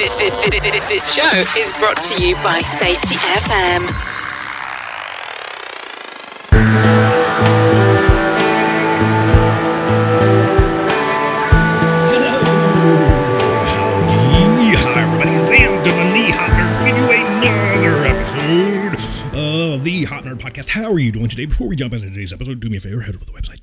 This, this, this, show is brought to you by Safety FM. Podcast. How are you doing today? Before we jump into today's episode, do me a favor, head over to the website,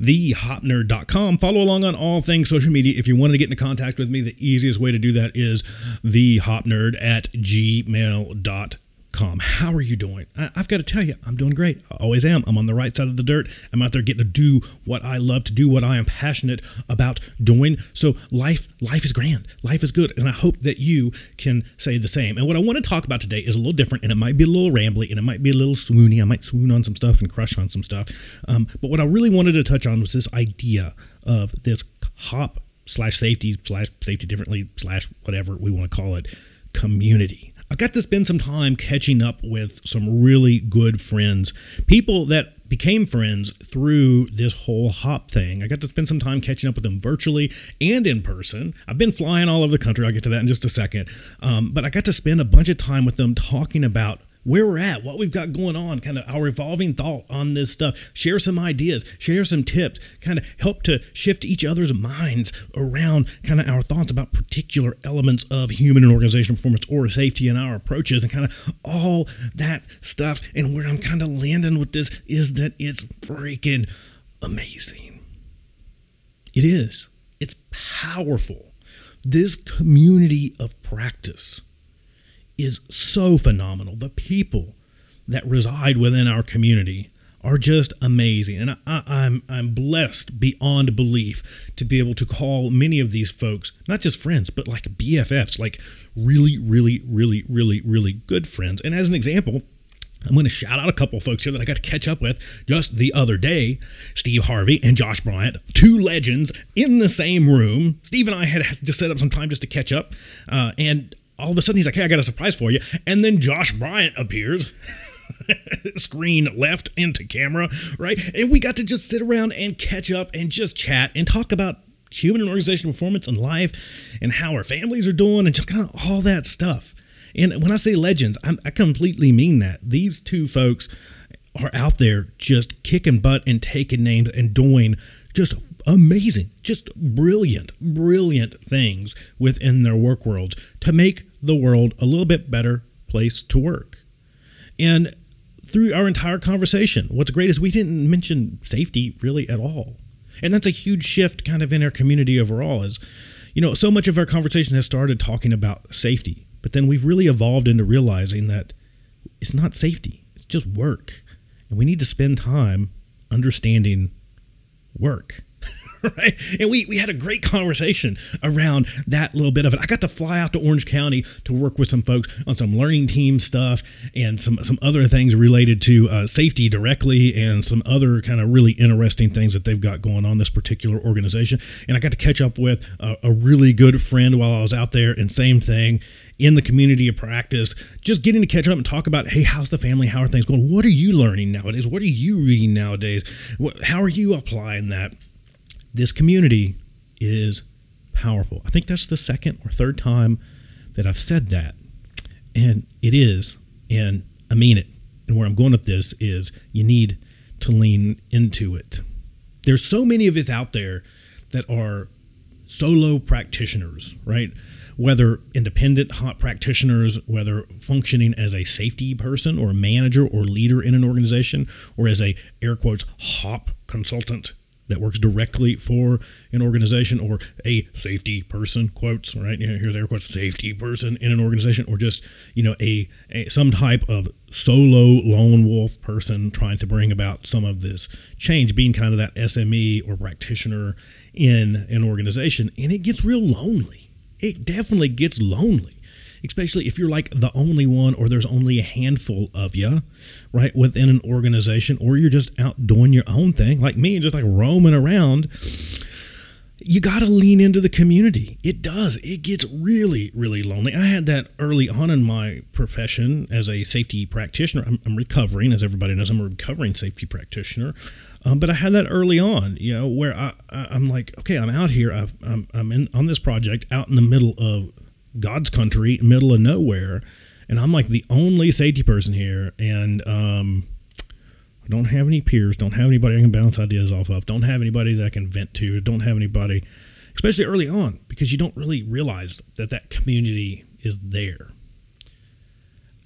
www.thehopnerd.com. Follow along on all things social media. If you wanted to get into contact with me, the easiest way to do that is thehotnerd at gmail.com. How are you doing? I- I've got to tell you, I'm doing great. I always am. I'm on the right side of the dirt. I'm out there getting to do what I love to do, what I am passionate about doing. So life, life is grand. Life is good, and I hope that you can say the same. And what I want to talk about today is a little different, and it might be a little rambly, and it might be a little swoony. I might swoon on some stuff and crush on some stuff. Um, but what I really wanted to touch on was this idea of this hop slash safety slash safety differently slash whatever we want to call it community. I got to spend some time catching up with some really good friends, people that became friends through this whole hop thing. I got to spend some time catching up with them virtually and in person. I've been flying all over the country. I'll get to that in just a second. Um, but I got to spend a bunch of time with them talking about where we're at, what we've got going on, kind of our evolving thought on this stuff, share some ideas, share some tips, kind of help to shift each other's minds around kind of our thoughts about particular elements of human and organizational performance or safety and our approaches and kind of all that stuff. And where I'm kind of landing with this is that it's freaking amazing. It is. It's powerful. This community of practice is so phenomenal. The people that reside within our community are just amazing, and I, I, I'm I'm blessed beyond belief to be able to call many of these folks not just friends, but like BFFs, like really, really, really, really, really good friends. And as an example. I'm going to shout out a couple folks here that I got to catch up with just the other day. Steve Harvey and Josh Bryant, two legends in the same room. Steve and I had just set up some time just to catch up. Uh, and all of a sudden he's like, hey, I got a surprise for you. And then Josh Bryant appears. screen left into camera, right? And we got to just sit around and catch up and just chat and talk about human and organizational performance and life and how our families are doing and just kind of all that stuff. And when I say legends, I'm, I completely mean that. These two folks are out there just kicking butt and taking names and doing just amazing, just brilliant, brilliant things within their work worlds to make the world a little bit better place to work. And through our entire conversation, what's great is we didn't mention safety really at all. And that's a huge shift kind of in our community overall is, you know, so much of our conversation has started talking about safety, but then we've really evolved into realizing that it's not safety, it's just work. And we need to spend time understanding work. right? And we, we had a great conversation around that little bit of it. I got to fly out to Orange County to work with some folks on some learning team stuff and some, some other things related to uh, safety directly and some other kind of really interesting things that they've got going on this particular organization. And I got to catch up with a, a really good friend while I was out there, and same thing in the community of practice, just getting to catch up and talk about, hey, how's the family? How are things going? What are you learning nowadays? What are you reading nowadays? What, how are you applying that? This community is powerful. I think that's the second or third time that I've said that. And it is. And I mean it. And where I'm going with this is you need to lean into it. There's so many of us out there that are solo practitioners, right? Whether independent practitioners, whether functioning as a safety person or a manager or leader in an organization, or as a air quotes hop consultant that works directly for an organization or a safety person quotes right? You know, here's air quotes safety person in an organization or just you know a, a some type of solo lone wolf person trying to bring about some of this change being kind of that sme or practitioner in an organization. And it gets real lonely. It definitely gets lonely especially if you're like the only one or there's only a handful of you, right, within an organization, or you're just out doing your own thing, like me, and just like roaming around. You got to lean into the community. It does. It gets really, really lonely. I had that early on in my profession as a safety practitioner. I'm, I'm recovering, as everybody knows, I'm a recovering safety practitioner. Um, but I had that early on, you know, where I, I am like, okay, I'm out here. i am I'm in on this project out in the middle of God's country, middle of nowhere, and I'm like the only safety person here, and um, I don't have any peers, don't have anybody I can bounce ideas off of, don't have anybody that I can vent to, don't have anybody, especially early on, because you don't really realize that that community is there.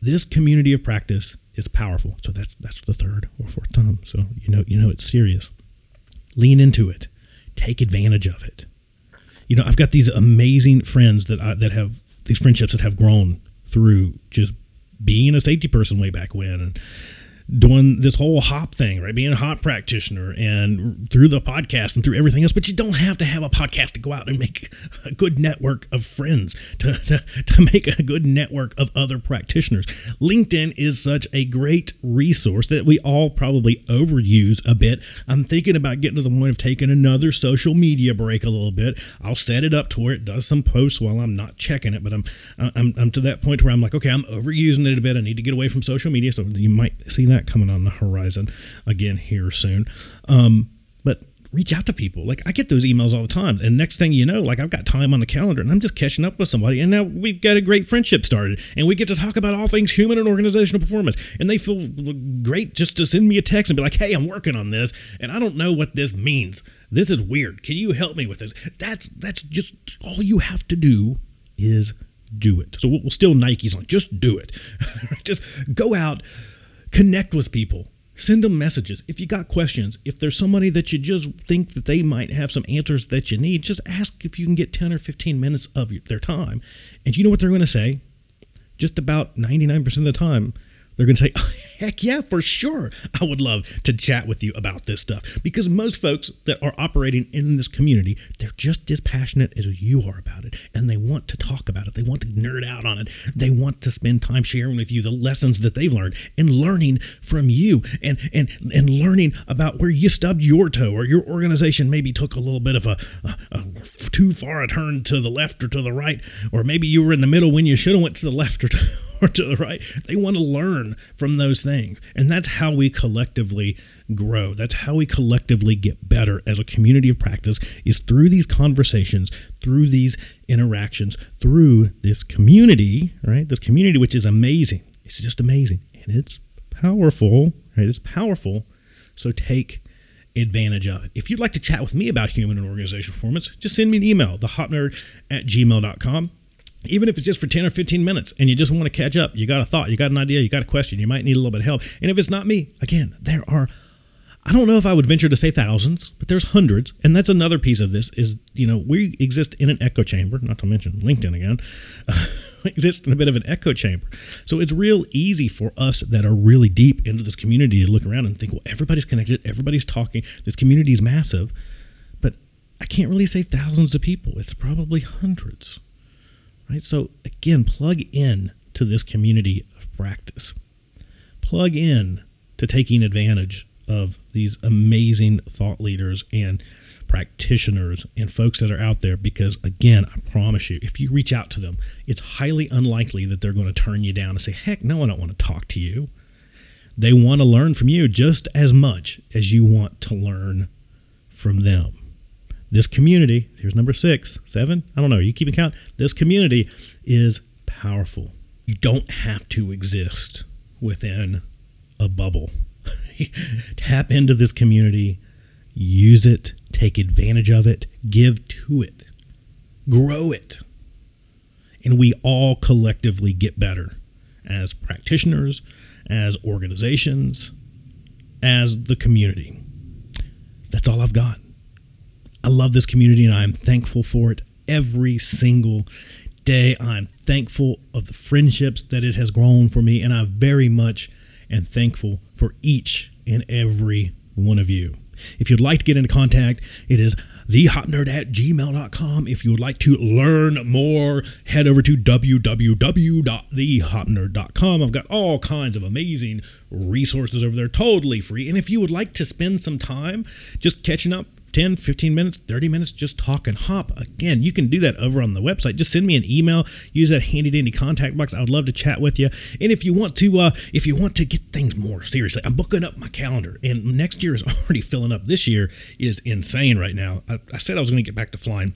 This community of practice is powerful. So that's that's the third or fourth time. So you know you know it's serious. Lean into it. Take advantage of it. You know, I've got these amazing friends that I, that have these friendships that have grown through just being a safety person way back when. And doing this whole hop thing, right? Being a hop practitioner and through the podcast and through everything else. But you don't have to have a podcast to go out and make a good network of friends, to, to, to make a good network of other practitioners. LinkedIn is such a great resource that we all probably overuse a bit. I'm thinking about getting to the point of taking another social media break a little bit. I'll set it up to where it does some posts while I'm not checking it, but I'm I'm, I'm to that point where I'm like, okay, I'm overusing it a bit. I need to get away from social media. So you might see that that coming on the horizon again here soon. Um, but reach out to people. Like I get those emails all the time. And next thing you know, like I've got time on the calendar and I'm just catching up with somebody. And now we've got a great friendship started and we get to talk about all things human and organizational performance. And they feel great just to send me a text and be like, hey, I'm working on this and I don't know what this means. This is weird. Can you help me with this? That's that's just all you have to do is do it. So we'll still Nike's on. Just do it. just go out Connect with people. Send them messages. If you got questions, if there's somebody that you just think that they might have some answers that you need, just ask if you can get 10 or 15 minutes of their time. And you know what they're going to say? Just about 99% of the time, they're going to say, oh, heck yeah, for sure. I would love to chat with you about this stuff. Because most folks that are operating in this community, they're just as passionate as you are about it. And they want to talk about it. They want to nerd out on it. They want to spend time sharing with you the lessons that they've learned and learning from you and, and, and learning about where you stubbed your toe or your organization maybe took a little bit of a, a, a too far a turn to the left or to the right. Or maybe you were in the middle when you should have went to the left or to or to the right. They want to learn from those things. And that's how we collectively grow. That's how we collectively get better as a community of practice is through these conversations, through these interactions, through this community, right? This community which is amazing. It's just amazing and it's powerful, right? It's powerful. So take advantage of it. If you'd like to chat with me about human and organizational performance, just send me an email, thehopnerd at gmail.com even if it's just for 10 or 15 minutes and you just want to catch up, you got a thought, you got an idea, you got a question, you might need a little bit of help. And if it's not me, again, there are I don't know if I would venture to say thousands, but there's hundreds, and that's another piece of this is you know we exist in an echo chamber, not to mention LinkedIn again, uh, exist in a bit of an echo chamber. So it's real easy for us that are really deep into this community to look around and think, well, everybody's connected, everybody's talking, this community is massive, but I can't really say thousands of people. It's probably hundreds right? So again, plug in to this community of practice. Plug in to taking advantage of these amazing thought leaders and practitioners and folks that are out there because again i promise you if you reach out to them it's highly unlikely that they're going to turn you down and say heck no i don't want to talk to you they want to learn from you just as much as you want to learn from them this community, here's number six, seven, I don't know, you keep count. This community is powerful. You don't have to exist within a bubble. Tap into this community, use it, take advantage of it, give to it, grow it. And we all collectively get better as practitioners, as organizations, as the community. That's all I've got. I love this community and I'm thankful for it every single day. I'm thankful of the friendships that it has grown for me, and I very much am thankful for each and every one of you. If you'd like to get into contact, it is thehopnerd at gmail.com. If you would like to learn more, head over to www.thehopnerd.com. I've got all kinds of amazing resources over there, totally free. And if you would like to spend some time just catching up 10, 15 minutes, 30 minutes just talk and hop. Again, you can do that over on the website. Just send me an email, use that handy dandy contact box. I would love to chat with you. And if you want to uh if you want to get things more seriously, I'm booking up my calendar and next year is already filling up. This year is insane right now. I, I said I was going to get back to flying.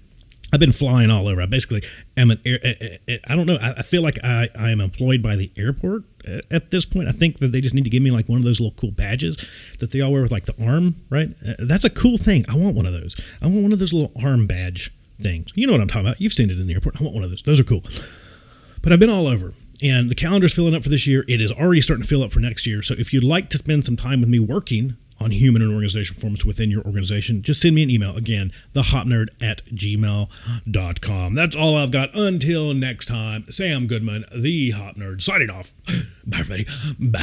I've been flying all over. I basically am an air. eh, eh, eh, I don't know. I feel like I, I am employed by the airport at- this point. I think that they just need to give me like one of those little cool badges that they all wear with like the arm, right? That's a cool thing. I want one of those. I want one of those little arm badge things. You know what I'm talking about. You've seen it in the airport. I want one of those. Those are cool. But I've been all over. And the calendar's filling up for this year. It is already starting to fill up for next year. So if you'd like to spend some time with me working on human and organization performance within your organization, just send me an email. Again, thehopnerd at gmail.com. That's all I've got until next time. Sam Goodman, the Hop Nerd, signing off. Bye, everybody. Bye.